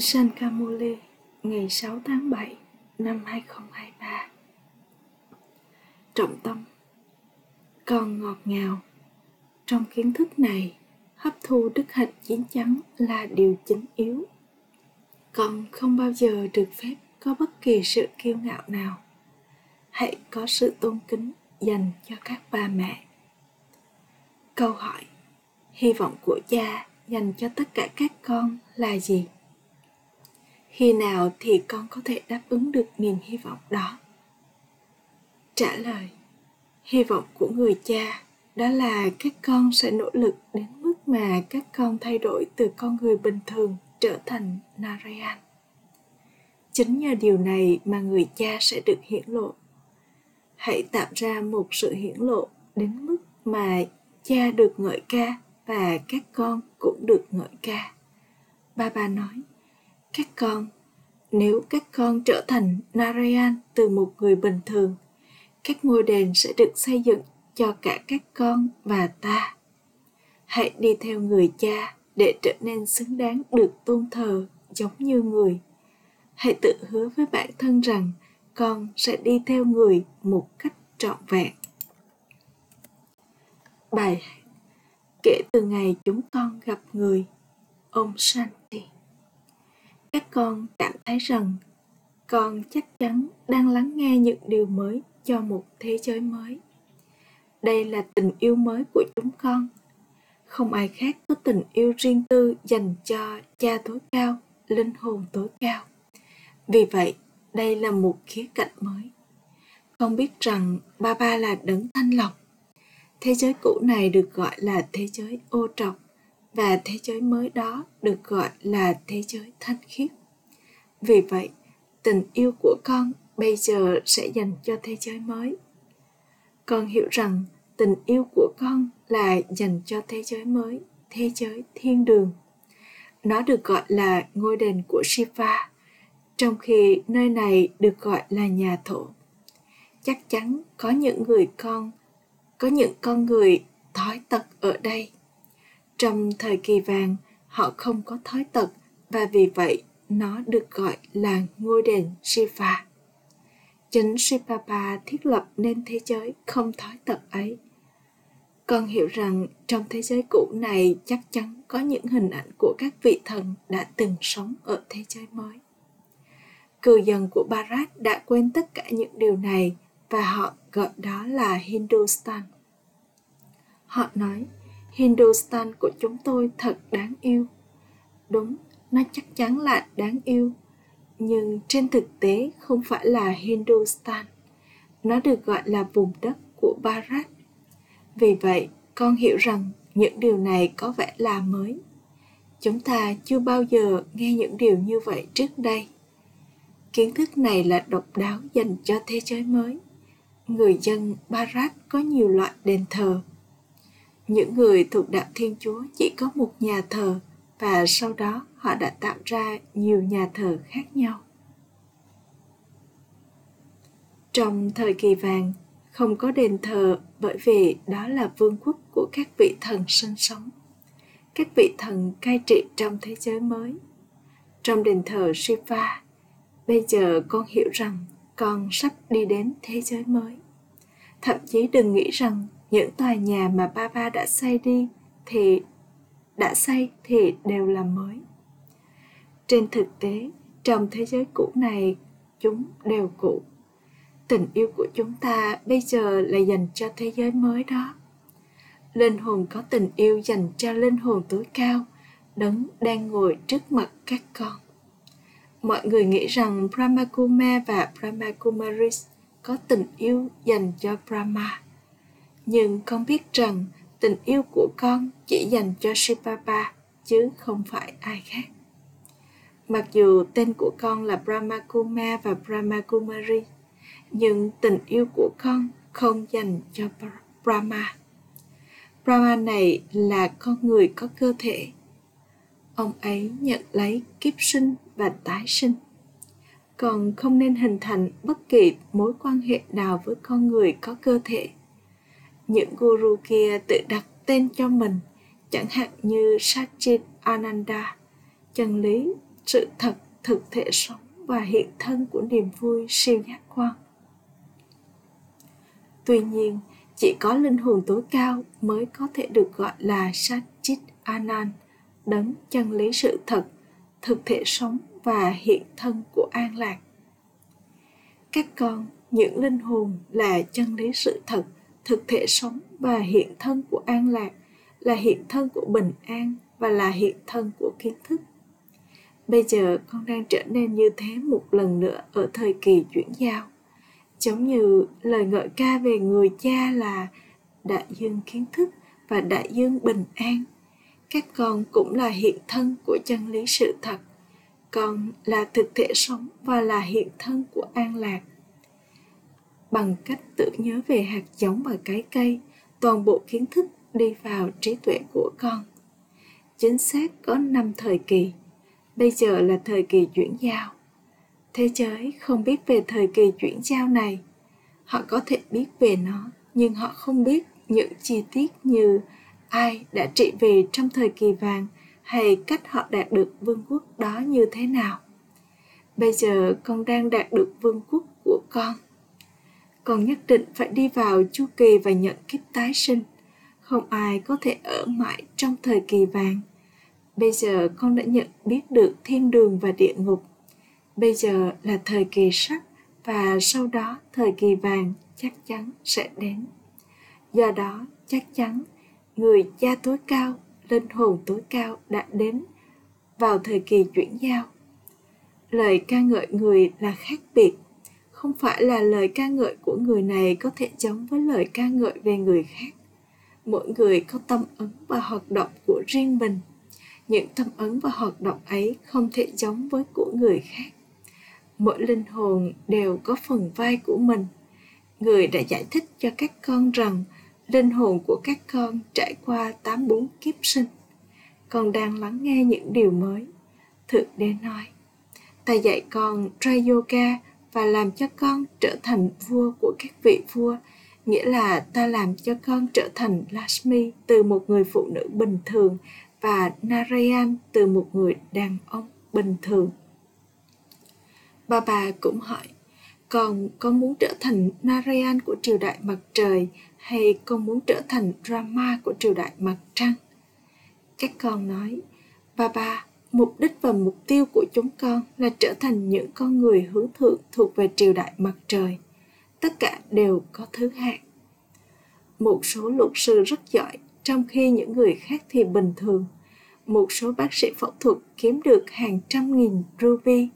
Sankamuli ngày 6 tháng 7 năm 2023 Trọng tâm Con ngọt ngào Trong kiến thức này, hấp thu đức hạnh chín chắn là điều chính yếu. Con không bao giờ được phép có bất kỳ sự kiêu ngạo nào. Hãy có sự tôn kính dành cho các ba mẹ. Câu hỏi Hy vọng của cha dành cho tất cả các con là gì? Khi nào thì con có thể đáp ứng được niềm hy vọng đó? Trả lời, hy vọng của người cha đó là các con sẽ nỗ lực đến mức mà các con thay đổi từ con người bình thường trở thành narayan. Chính nhờ điều này mà người cha sẽ được hiển lộ. Hãy tạo ra một sự hiển lộ đến mức mà cha được ngợi ca và các con cũng được ngợi ca. Ba ba nói các con. Nếu các con trở thành narayan từ một người bình thường, các ngôi đền sẽ được xây dựng cho cả các con và ta. Hãy đi theo người cha để trở nên xứng đáng được tôn thờ giống như người. Hãy tự hứa với bản thân rằng con sẽ đi theo người một cách trọn vẹn. Bài kể từ ngày chúng con gặp người. Ông sanh các con cảm thấy rằng con chắc chắn đang lắng nghe những điều mới cho một thế giới mới. Đây là tình yêu mới của chúng con. Không ai khác có tình yêu riêng tư dành cho cha tối cao, linh hồn tối cao. Vì vậy, đây là một khía cạnh mới. Con biết rằng ba ba là đấng thanh lọc. Thế giới cũ này được gọi là thế giới ô trọc và thế giới mới đó được gọi là thế giới thanh khiết. Vì vậy, tình yêu của con bây giờ sẽ dành cho thế giới mới. Con hiểu rằng tình yêu của con là dành cho thế giới mới, thế giới thiên đường. Nó được gọi là ngôi đền của shiva, trong khi nơi này được gọi là nhà thổ. Chắc chắn có những người con, có những con người thói tật ở đây trong thời kỳ vàng, họ không có thói tật và vì vậy nó được gọi là ngôi đền Shiva. Chính Shivapa thiết lập nên thế giới không thói tật ấy. Con hiểu rằng trong thế giới cũ này chắc chắn có những hình ảnh của các vị thần đã từng sống ở thế giới mới. Cư dân của Bharat đã quên tất cả những điều này và họ gọi đó là Hindustan. Họ nói, Hindustan của chúng tôi thật đáng yêu. Đúng, nó chắc chắn là đáng yêu. Nhưng trên thực tế không phải là Hindustan. Nó được gọi là vùng đất của Bharat. Vì vậy, con hiểu rằng những điều này có vẻ là mới. Chúng ta chưa bao giờ nghe những điều như vậy trước đây. Kiến thức này là độc đáo dành cho thế giới mới. Người dân Bharat có nhiều loại đền thờ những người thuộc đạo Thiên Chúa chỉ có một nhà thờ và sau đó họ đã tạo ra nhiều nhà thờ khác nhau. Trong thời kỳ vàng, không có đền thờ bởi vì đó là vương quốc của các vị thần sinh sống. Các vị thần cai trị trong thế giới mới. Trong đền thờ Shiva, bây giờ con hiểu rằng con sắp đi đến thế giới mới. Thậm chí đừng nghĩ rằng những tòa nhà mà ba ba đã xây đi thì, đã xây thì đều là mới. Trên thực tế, trong thế giới cũ này, chúng đều cũ. Tình yêu của chúng ta bây giờ là dành cho thế giới mới đó. Linh hồn có tình yêu dành cho linh hồn tối cao, đấng đang ngồi trước mặt các con. Mọi người nghĩ rằng brahma kuma và brahma kumaris có tình yêu dành cho brahma nhưng con biết rằng tình yêu của con chỉ dành cho Shivapa chứ không phải ai khác. Mặc dù tên của con là Brahma Kuma và Brahma Kumari, nhưng tình yêu của con không dành cho Brahma. Brahma này là con người có cơ thể. Ông ấy nhận lấy kiếp sinh và tái sinh. Còn không nên hình thành bất kỳ mối quan hệ nào với con người có cơ thể những guru kia tự đặt tên cho mình chẳng hạn như Sachit Ananda chân lý sự thật thực thể sống và hiện thân của niềm vui siêu giác quan tuy nhiên chỉ có linh hồn tối cao mới có thể được gọi là Sachit Anand, đấng chân lý sự thật, thực thể sống và hiện thân của an lạc. Các con, những linh hồn là chân lý sự thật, thực thể sống và hiện thân của an lạc, là hiện thân của bình an và là hiện thân của kiến thức. Bây giờ con đang trở nên như thế một lần nữa ở thời kỳ chuyển giao giống như lời ngợi ca về người cha là đại dương kiến thức và đại dương bình an. Các con cũng là hiện thân của chân lý sự thật. Con là thực thể sống và là hiện thân của an lạc bằng cách tự nhớ về hạt giống và cái cây, toàn bộ kiến thức đi vào trí tuệ của con. Chính xác có năm thời kỳ. Bây giờ là thời kỳ chuyển giao. Thế giới không biết về thời kỳ chuyển giao này. Họ có thể biết về nó, nhưng họ không biết những chi tiết như ai đã trị về trong thời kỳ vàng hay cách họ đạt được vương quốc đó như thế nào. Bây giờ con đang đạt được vương quốc của con còn nhất định phải đi vào chu kỳ và nhận kiếp tái sinh. Không ai có thể ở mãi trong thời kỳ vàng. Bây giờ con đã nhận biết được thiên đường và địa ngục. Bây giờ là thời kỳ sắc và sau đó thời kỳ vàng chắc chắn sẽ đến. Do đó, chắc chắn người cha tối cao, linh hồn tối cao đã đến vào thời kỳ chuyển giao. Lời ca ngợi người là khác biệt không phải là lời ca ngợi của người này có thể giống với lời ca ngợi về người khác. Mỗi người có tâm ấn và hoạt động của riêng mình. Những tâm ấn và hoạt động ấy không thể giống với của người khác. Mỗi linh hồn đều có phần vai của mình. Người đã giải thích cho các con rằng linh hồn của các con trải qua tám bốn kiếp sinh. Con đang lắng nghe những điều mới. Thượng đế nói, ta dạy con ra yoga và làm cho con trở thành vua của các vị vua nghĩa là ta làm cho con trở thành Lashmi từ một người phụ nữ bình thường và Narayan từ một người đàn ông bình thường Bà bà cũng hỏi, còn con muốn trở thành Narayan của triều đại mặt trời hay con muốn trở thành Rama của triều đại mặt trăng? Các con nói, bà bà, mục đích và mục tiêu của chúng con là trở thành những con người hướng thượng thuộc về triều đại mặt trời. Tất cả đều có thứ hạng. Một số luật sư rất giỏi, trong khi những người khác thì bình thường. Một số bác sĩ phẫu thuật kiếm được hàng trăm nghìn ruby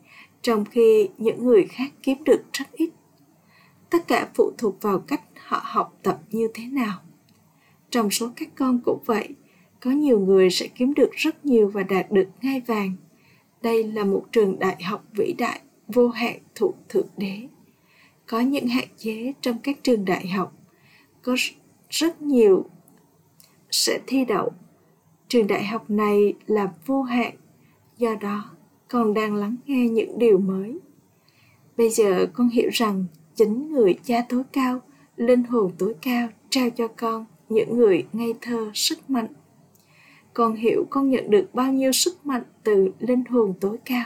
trong khi những người khác kiếm được rất ít tất cả phụ thuộc vào cách họ học tập như thế nào trong số các con cũng vậy có nhiều người sẽ kiếm được rất nhiều và đạt được ngai vàng. Đây là một trường đại học vĩ đại, vô hạn thuộc thượng đế. Có những hạn chế trong các trường đại học. Có rất nhiều sẽ thi đậu. Trường đại học này là vô hạn, do đó con đang lắng nghe những điều mới. Bây giờ con hiểu rằng chính người cha tối cao, linh hồn tối cao trao cho con những người ngây thơ sức mạnh con hiểu con nhận được bao nhiêu sức mạnh từ linh hồn tối cao.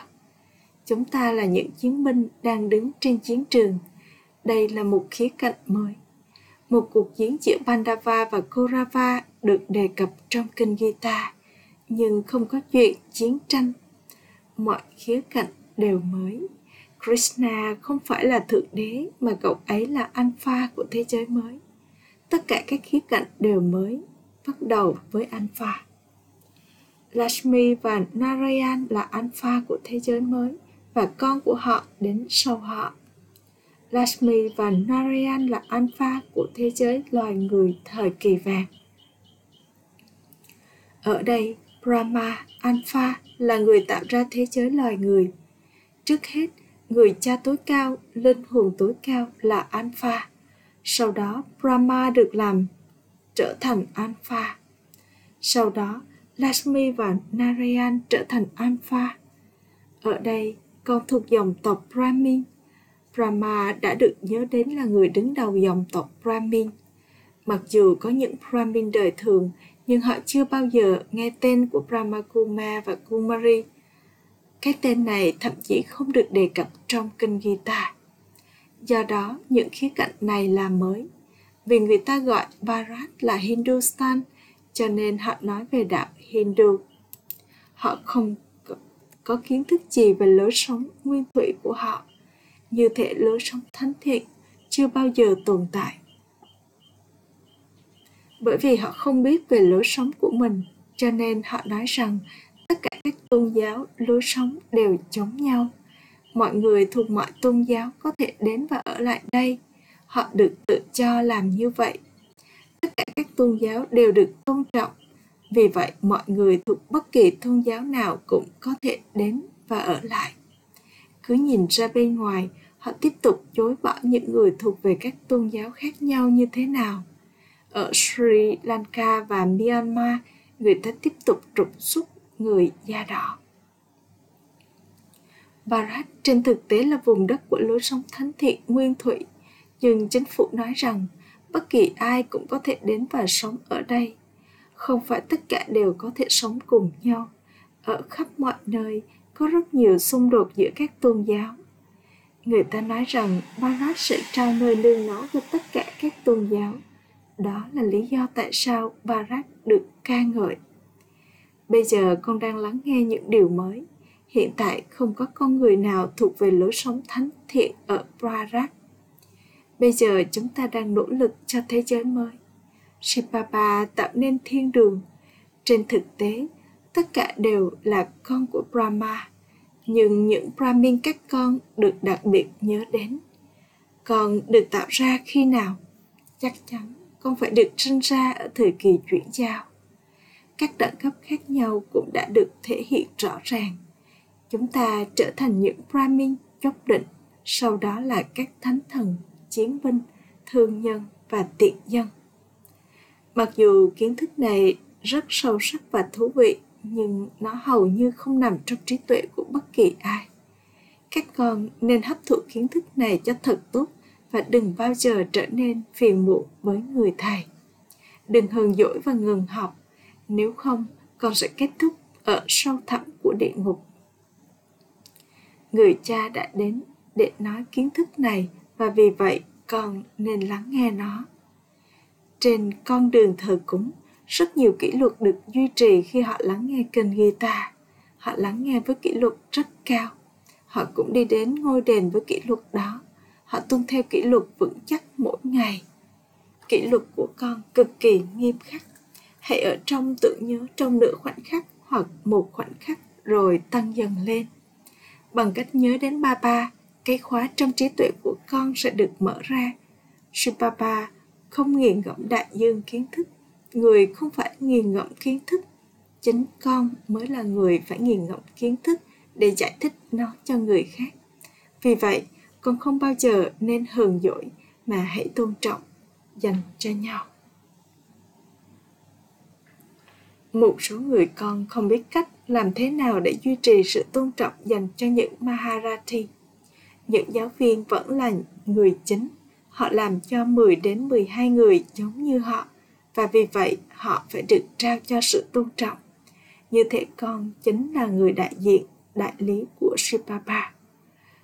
Chúng ta là những chiến binh đang đứng trên chiến trường. Đây là một khía cạnh mới. Một cuộc chiến giữa Pandava và Kaurava được đề cập trong kinh Gita, nhưng không có chuyện chiến tranh. Mọi khía cạnh đều mới. Krishna không phải là thượng đế, mà cậu ấy là alpha của thế giới mới. Tất cả các khía cạnh đều mới, bắt đầu với alpha. Lashmi và Narayan là alpha của thế giới mới và con của họ đến sau họ. Lashmi và Narayan là alpha của thế giới loài người thời kỳ vàng. Ở đây, Brahma, Alpha là người tạo ra thế giới loài người. Trước hết, người cha tối cao, linh hồn tối cao là Alpha. Sau đó, Brahma được làm trở thành Alpha. Sau đó, Lakshmi và Narayan trở thành Alpha. Ở đây, con thuộc dòng tộc Brahmin. Brahma đã được nhớ đến là người đứng đầu dòng tộc Brahmin. Mặc dù có những Brahmin đời thường nhưng họ chưa bao giờ nghe tên của Brahma Kuma và Kumari. cái tên này thậm chí không được đề cập trong kinh Gita. Do đó, những khía cạnh này là mới. Vì người ta gọi Bharat là Hindustan, cho nên họ nói về đạo Hindu. Họ không có kiến thức gì về lối sống nguyên thủy của họ. Như thể lối sống thánh thiện chưa bao giờ tồn tại. Bởi vì họ không biết về lối sống của mình, cho nên họ nói rằng tất cả các tôn giáo lối sống đều giống nhau mọi người thuộc mọi tôn giáo có thể đến và ở lại đây họ được tự cho làm như vậy các tôn giáo đều được tôn trọng. Vì vậy mọi người thuộc bất kỳ tôn giáo nào cũng có thể đến và ở lại. Cứ nhìn ra bên ngoài họ tiếp tục chối bỏ những người thuộc về các tôn giáo khác nhau như thế nào. Ở sri lanka và myanmar người ta tiếp tục trục xuất người da đỏ. Bharat trên thực tế là vùng đất của lối sống thánh thiện nguyên thủy, nhưng chính phủ nói rằng bất kỳ ai cũng có thể đến và sống ở đây. Không phải tất cả đều có thể sống cùng nhau. Ở khắp mọi nơi, có rất nhiều xung đột giữa các tôn giáo. Người ta nói rằng Bharat sẽ trao nơi nương nó cho tất cả các tôn giáo. Đó là lý do tại sao Bharat được ca ngợi Bây giờ con đang lắng nghe những điều mới. Hiện tại không có con người nào thuộc về lối sống thánh thiện ở Prarat. Bây giờ chúng ta đang nỗ lực cho thế giới mới. Shipapa tạo nên thiên đường. Trên thực tế, tất cả đều là con của Brahma. Nhưng những Brahmin các con được đặc biệt nhớ đến. Con được tạo ra khi nào? Chắc chắn con phải được sinh ra ở thời kỳ chuyển giao các đẳng cấp khác nhau cũng đã được thể hiện rõ ràng. Chúng ta trở thành những Brahmin chốc định, sau đó là các thánh thần, chiến binh, thương nhân và tiện dân. Mặc dù kiến thức này rất sâu sắc và thú vị, nhưng nó hầu như không nằm trong trí tuệ của bất kỳ ai. Các con nên hấp thụ kiến thức này cho thật tốt và đừng bao giờ trở nên phiền muộn với người thầy. Đừng hờn dỗi và ngừng học nếu không con sẽ kết thúc ở sâu thẳm của địa ngục người cha đã đến để nói kiến thức này và vì vậy con nên lắng nghe nó. Trên con đường thờ cúng rất nhiều kỷ luật được duy trì khi họ lắng nghe kênh guitar. Họ lắng nghe với kỷ luật rất cao. Họ cũng đi đến ngôi đền với kỷ luật đó. Họ tuân theo kỷ luật vững chắc mỗi ngày. Kỷ luật của con cực kỳ nghiêm khắc. Hãy ở trong tưởng nhớ trong nửa khoảnh khắc hoặc một khoảnh khắc rồi tăng dần lên. Bằng cách nhớ đến ba ba, cái khóa trong trí tuệ của con sẽ được mở ra. Shipapa không nghiền ngẫm đại dương kiến thức. Người không phải nghiền ngẫm kiến thức. Chính con mới là người phải nghiền ngẫm kiến thức để giải thích nó cho người khác. Vì vậy, con không bao giờ nên hờn dỗi mà hãy tôn trọng dành cho nhau. một số người con không biết cách làm thế nào để duy trì sự tôn trọng dành cho những Maharathi. Những giáo viên vẫn là người chính, họ làm cho 10 đến 12 người giống như họ và vì vậy họ phải được trao cho sự tôn trọng. Như thể con chính là người đại diện, đại lý của Sipapa.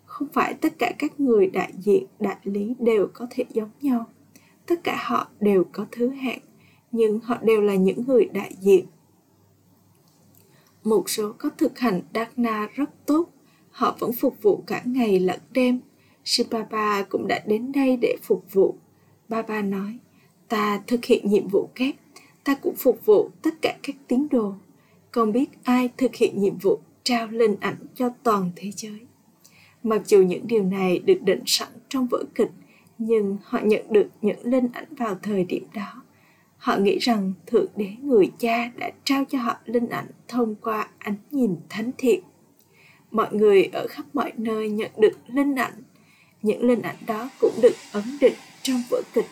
Không phải tất cả các người đại diện, đại lý đều có thể giống nhau. Tất cả họ đều có thứ hạng, nhưng họ đều là những người đại diện một số có thực hành Dharna rất tốt, họ vẫn phục vụ cả ngày lẫn đêm. Shibaba cũng đã đến đây để phục vụ. Baba nói, ta thực hiện nhiệm vụ kép, ta cũng phục vụ tất cả các tín đồ. Không biết ai thực hiện nhiệm vụ trao linh ảnh cho toàn thế giới. Mặc dù những điều này được định sẵn trong vở kịch, nhưng họ nhận được những linh ảnh vào thời điểm đó Họ nghĩ rằng Thượng Đế người cha đã trao cho họ linh ảnh thông qua ánh nhìn thánh thiện. Mọi người ở khắp mọi nơi nhận được linh ảnh. Những linh ảnh đó cũng được ấn định trong vở kịch.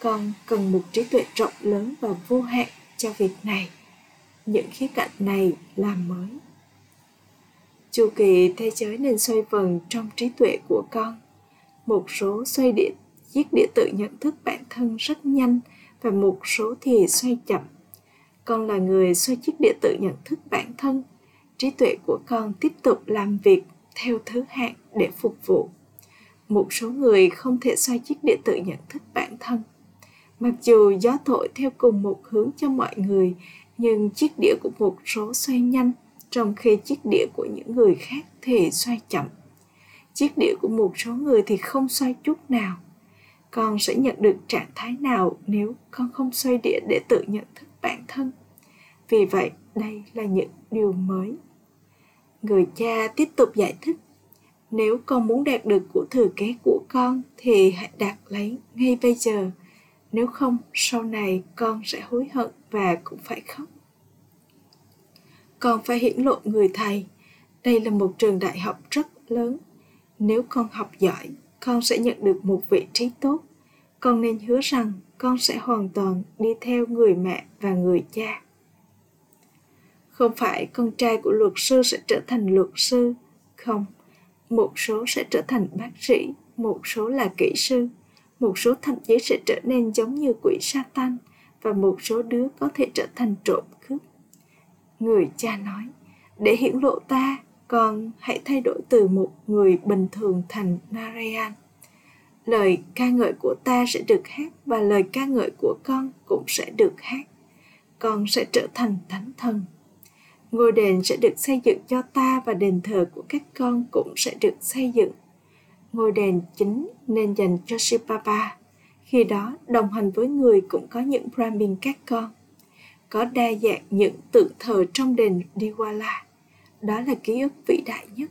Con cần một trí tuệ rộng lớn và vô hạn cho việc này. Những khía cạnh này làm mới. Chu kỳ thế giới nên xoay vần trong trí tuệ của con. Một số xoay địa, chiếc địa tự nhận thức bản thân rất nhanh, và một số thì xoay chậm. Con là người xoay chiếc địa tự nhận thức bản thân trí tuệ của con tiếp tục làm việc theo thứ hạng để phục vụ. Một số người không thể xoay chiếc đĩa tự nhận thức bản thân. Mặc dù gió thổi theo cùng một hướng cho mọi người, nhưng chiếc đĩa của một số xoay nhanh trong khi chiếc đĩa của những người khác thì xoay chậm. Chiếc đĩa của một số người thì không xoay chút nào. Con sẽ nhận được trạng thái nào nếu con không xoay đĩa để tự nhận thức bản thân? Vì vậy, đây là những điều mới người cha tiếp tục giải thích, nếu con muốn đạt được của thừa kế của con thì hãy đạt lấy ngay bây giờ. Nếu không, sau này con sẽ hối hận và cũng phải khóc. Con phải hiển lộ người thầy, đây là một trường đại học rất lớn. Nếu con học giỏi, con sẽ nhận được một vị trí tốt. Con nên hứa rằng con sẽ hoàn toàn đi theo người mẹ và người cha không phải con trai của luật sư sẽ trở thành luật sư không một số sẽ trở thành bác sĩ một số là kỹ sư một số thậm chí sẽ trở nên giống như quỷ Satan và một số đứa có thể trở thành trộm cướp. Người cha nói, để hiển lộ ta, con hãy thay đổi từ một người bình thường thành Narayan. Lời ca ngợi của ta sẽ được hát và lời ca ngợi của con cũng sẽ được hát. Con sẽ trở thành thánh thần. Ngôi đền sẽ được xây dựng cho ta và đền thờ của các con cũng sẽ được xây dựng ngôi đền chính nên dành cho Sipapa. Khi đó, đồng hành với người cũng có những Brahmin các con. Có đa dạng những tượng thờ trong đền Diwala. Đó là ký ức vĩ đại nhất.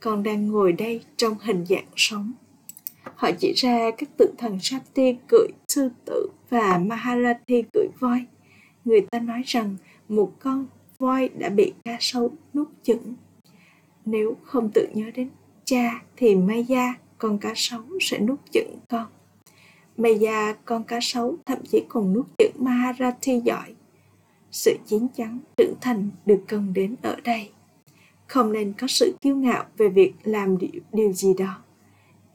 Con đang ngồi đây trong hình dạng sống. Họ chỉ ra các tượng thần Shakti cưỡi sư tử và Maharathi cưỡi voi. Người ta nói rằng một con voi đã bị cá sấu nuốt chửng. Nếu không tự nhớ đến cha thì Maya, con cá sấu sẽ nuốt chửng con. Maya, con cá sấu thậm chí còn nuốt chửng Maharathi giỏi. Sự chín chắn trưởng thành được cần đến ở đây. Không nên có sự kiêu ngạo về việc làm điều, điều gì đó.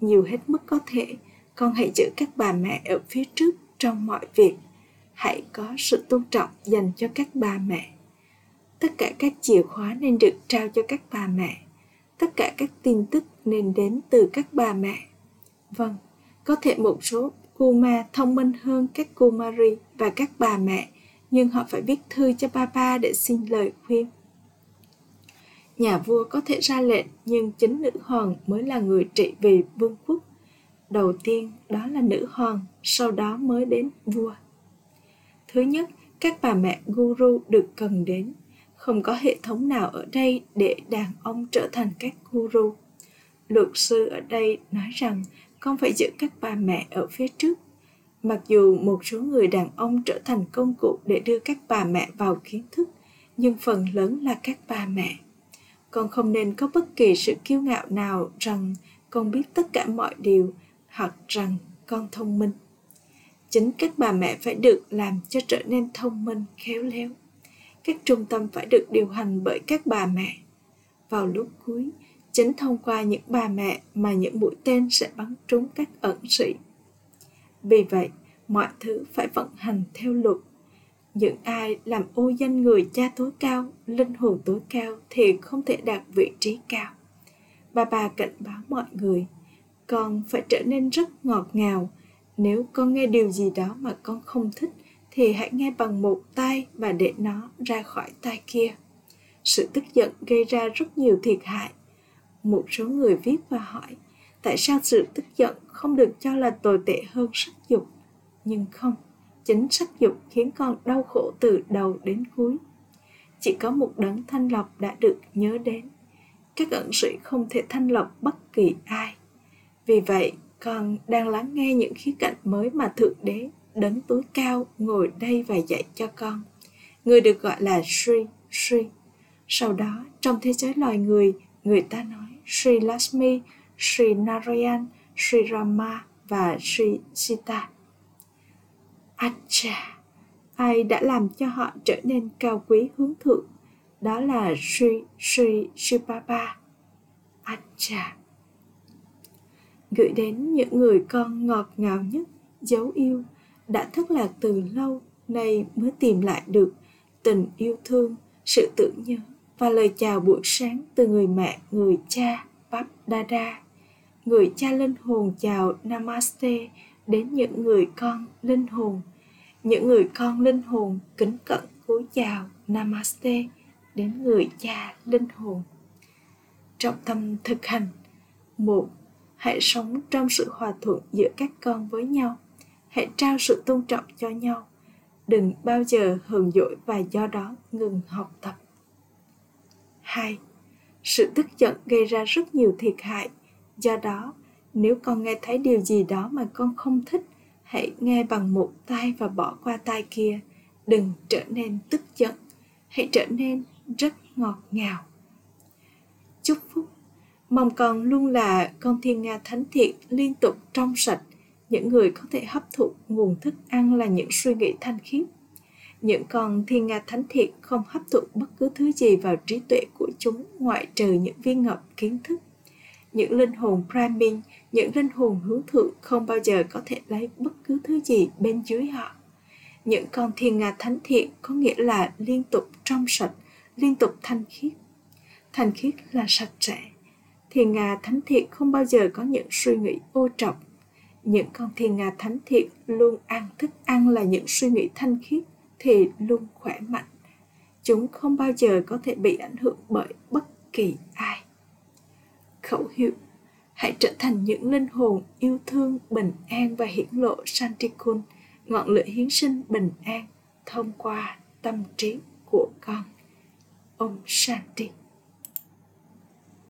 Nhiều hết mức có thể, con hãy giữ các bà mẹ ở phía trước trong mọi việc. Hãy có sự tôn trọng dành cho các bà mẹ. Tất cả các chìa khóa nên được trao cho các bà mẹ tất cả các tin tức nên đến từ các bà mẹ. Vâng, có thể một số Kuma thông minh hơn các Kumari và các bà mẹ, nhưng họ phải viết thư cho Papa để xin lời khuyên. Nhà vua có thể ra lệnh, nhưng chính nữ hoàng mới là người trị vì vương quốc. Đầu tiên đó là nữ hoàng, sau đó mới đến vua. Thứ nhất, các bà mẹ guru được cần đến không có hệ thống nào ở đây để đàn ông trở thành các guru. Luật sư ở đây nói rằng con phải giữ các bà mẹ ở phía trước. Mặc dù một số người đàn ông trở thành công cụ để đưa các bà mẹ vào kiến thức, nhưng phần lớn là các bà mẹ. Con không nên có bất kỳ sự kiêu ngạo nào rằng con biết tất cả mọi điều hoặc rằng con thông minh. Chính các bà mẹ phải được làm cho trở nên thông minh, khéo léo các trung tâm phải được điều hành bởi các bà mẹ. Vào lúc cuối, chính thông qua những bà mẹ mà những mũi tên sẽ bắn trúng các ẩn sĩ. Vì vậy, mọi thứ phải vận hành theo luật. Những ai làm ô danh người cha tối cao, linh hồn tối cao thì không thể đạt vị trí cao. Bà bà cảnh báo mọi người, con phải trở nên rất ngọt ngào. Nếu con nghe điều gì đó mà con không thích thì hãy nghe bằng một tay và để nó ra khỏi tay kia. Sự tức giận gây ra rất nhiều thiệt hại. Một số người viết và hỏi, tại sao sự tức giận không được cho là tồi tệ hơn sắc dục? Nhưng không, chính sắc dục khiến con đau khổ từ đầu đến cuối. Chỉ có một đấng thanh lọc đã được nhớ đến. Các ẩn sĩ không thể thanh lọc bất kỳ ai. Vì vậy, con đang lắng nghe những khía cạnh mới mà Thượng Đế đấng tối cao ngồi đây và dạy cho con. Người được gọi là Sri Sri. Sau đó, trong thế giới loài người, người ta nói Sri Lakshmi, Sri Narayan, Sri Rama và Sri Sita. Acha, ai đã làm cho họ trở nên cao quý hướng thượng? Đó là Sri Sri Sipapa. Acha. Gửi đến những người con ngọt ngào nhất, dấu yêu, đã thất lạc từ lâu nay mới tìm lại được tình yêu thương sự tưởng nhớ và lời chào buổi sáng từ người mẹ, người cha, Bap Dada. Người cha linh hồn chào Namaste đến những người con linh hồn. Những người con linh hồn kính cẩn cúi chào Namaste đến người cha linh hồn. Trọng tâm thực hành một Hãy sống trong sự hòa thuận giữa các con với nhau. Hãy trao sự tôn trọng cho nhau. Đừng bao giờ hờn dỗi và do đó ngừng học tập. 2. Sự tức giận gây ra rất nhiều thiệt hại. Do đó, nếu con nghe thấy điều gì đó mà con không thích, hãy nghe bằng một tai và bỏ qua tai kia. Đừng trở nên tức giận. Hãy trở nên rất ngọt ngào. Chúc phúc Mong con luôn là con thiên nga thánh thiện liên tục trong sạch. Những người có thể hấp thụ nguồn thức ăn là những suy nghĩ thanh khiết. Những con thiên nga thánh thiện không hấp thụ bất cứ thứ gì vào trí tuệ của chúng ngoại trừ những viên ngọc kiến thức. Những linh hồn Brahmin, những linh hồn hướng thượng không bao giờ có thể lấy bất cứ thứ gì bên dưới họ. Những con thiên nga thánh thiện có nghĩa là liên tục trong sạch, liên tục thanh khiết. Thanh khiết là sạch sẽ, Thiên Nga thánh thiện không bao giờ có những suy nghĩ ô trọng. Những con thiên Nga thánh thiện luôn ăn thức ăn là những suy nghĩ thanh khiết thì luôn khỏe mạnh. Chúng không bao giờ có thể bị ảnh hưởng bởi bất kỳ ai. Khẩu hiệu Hãy trở thành những linh hồn yêu thương, bình an và hiển lộ Santikun, ngọn lửa hiến sinh bình an thông qua tâm trí của con. ông Shanti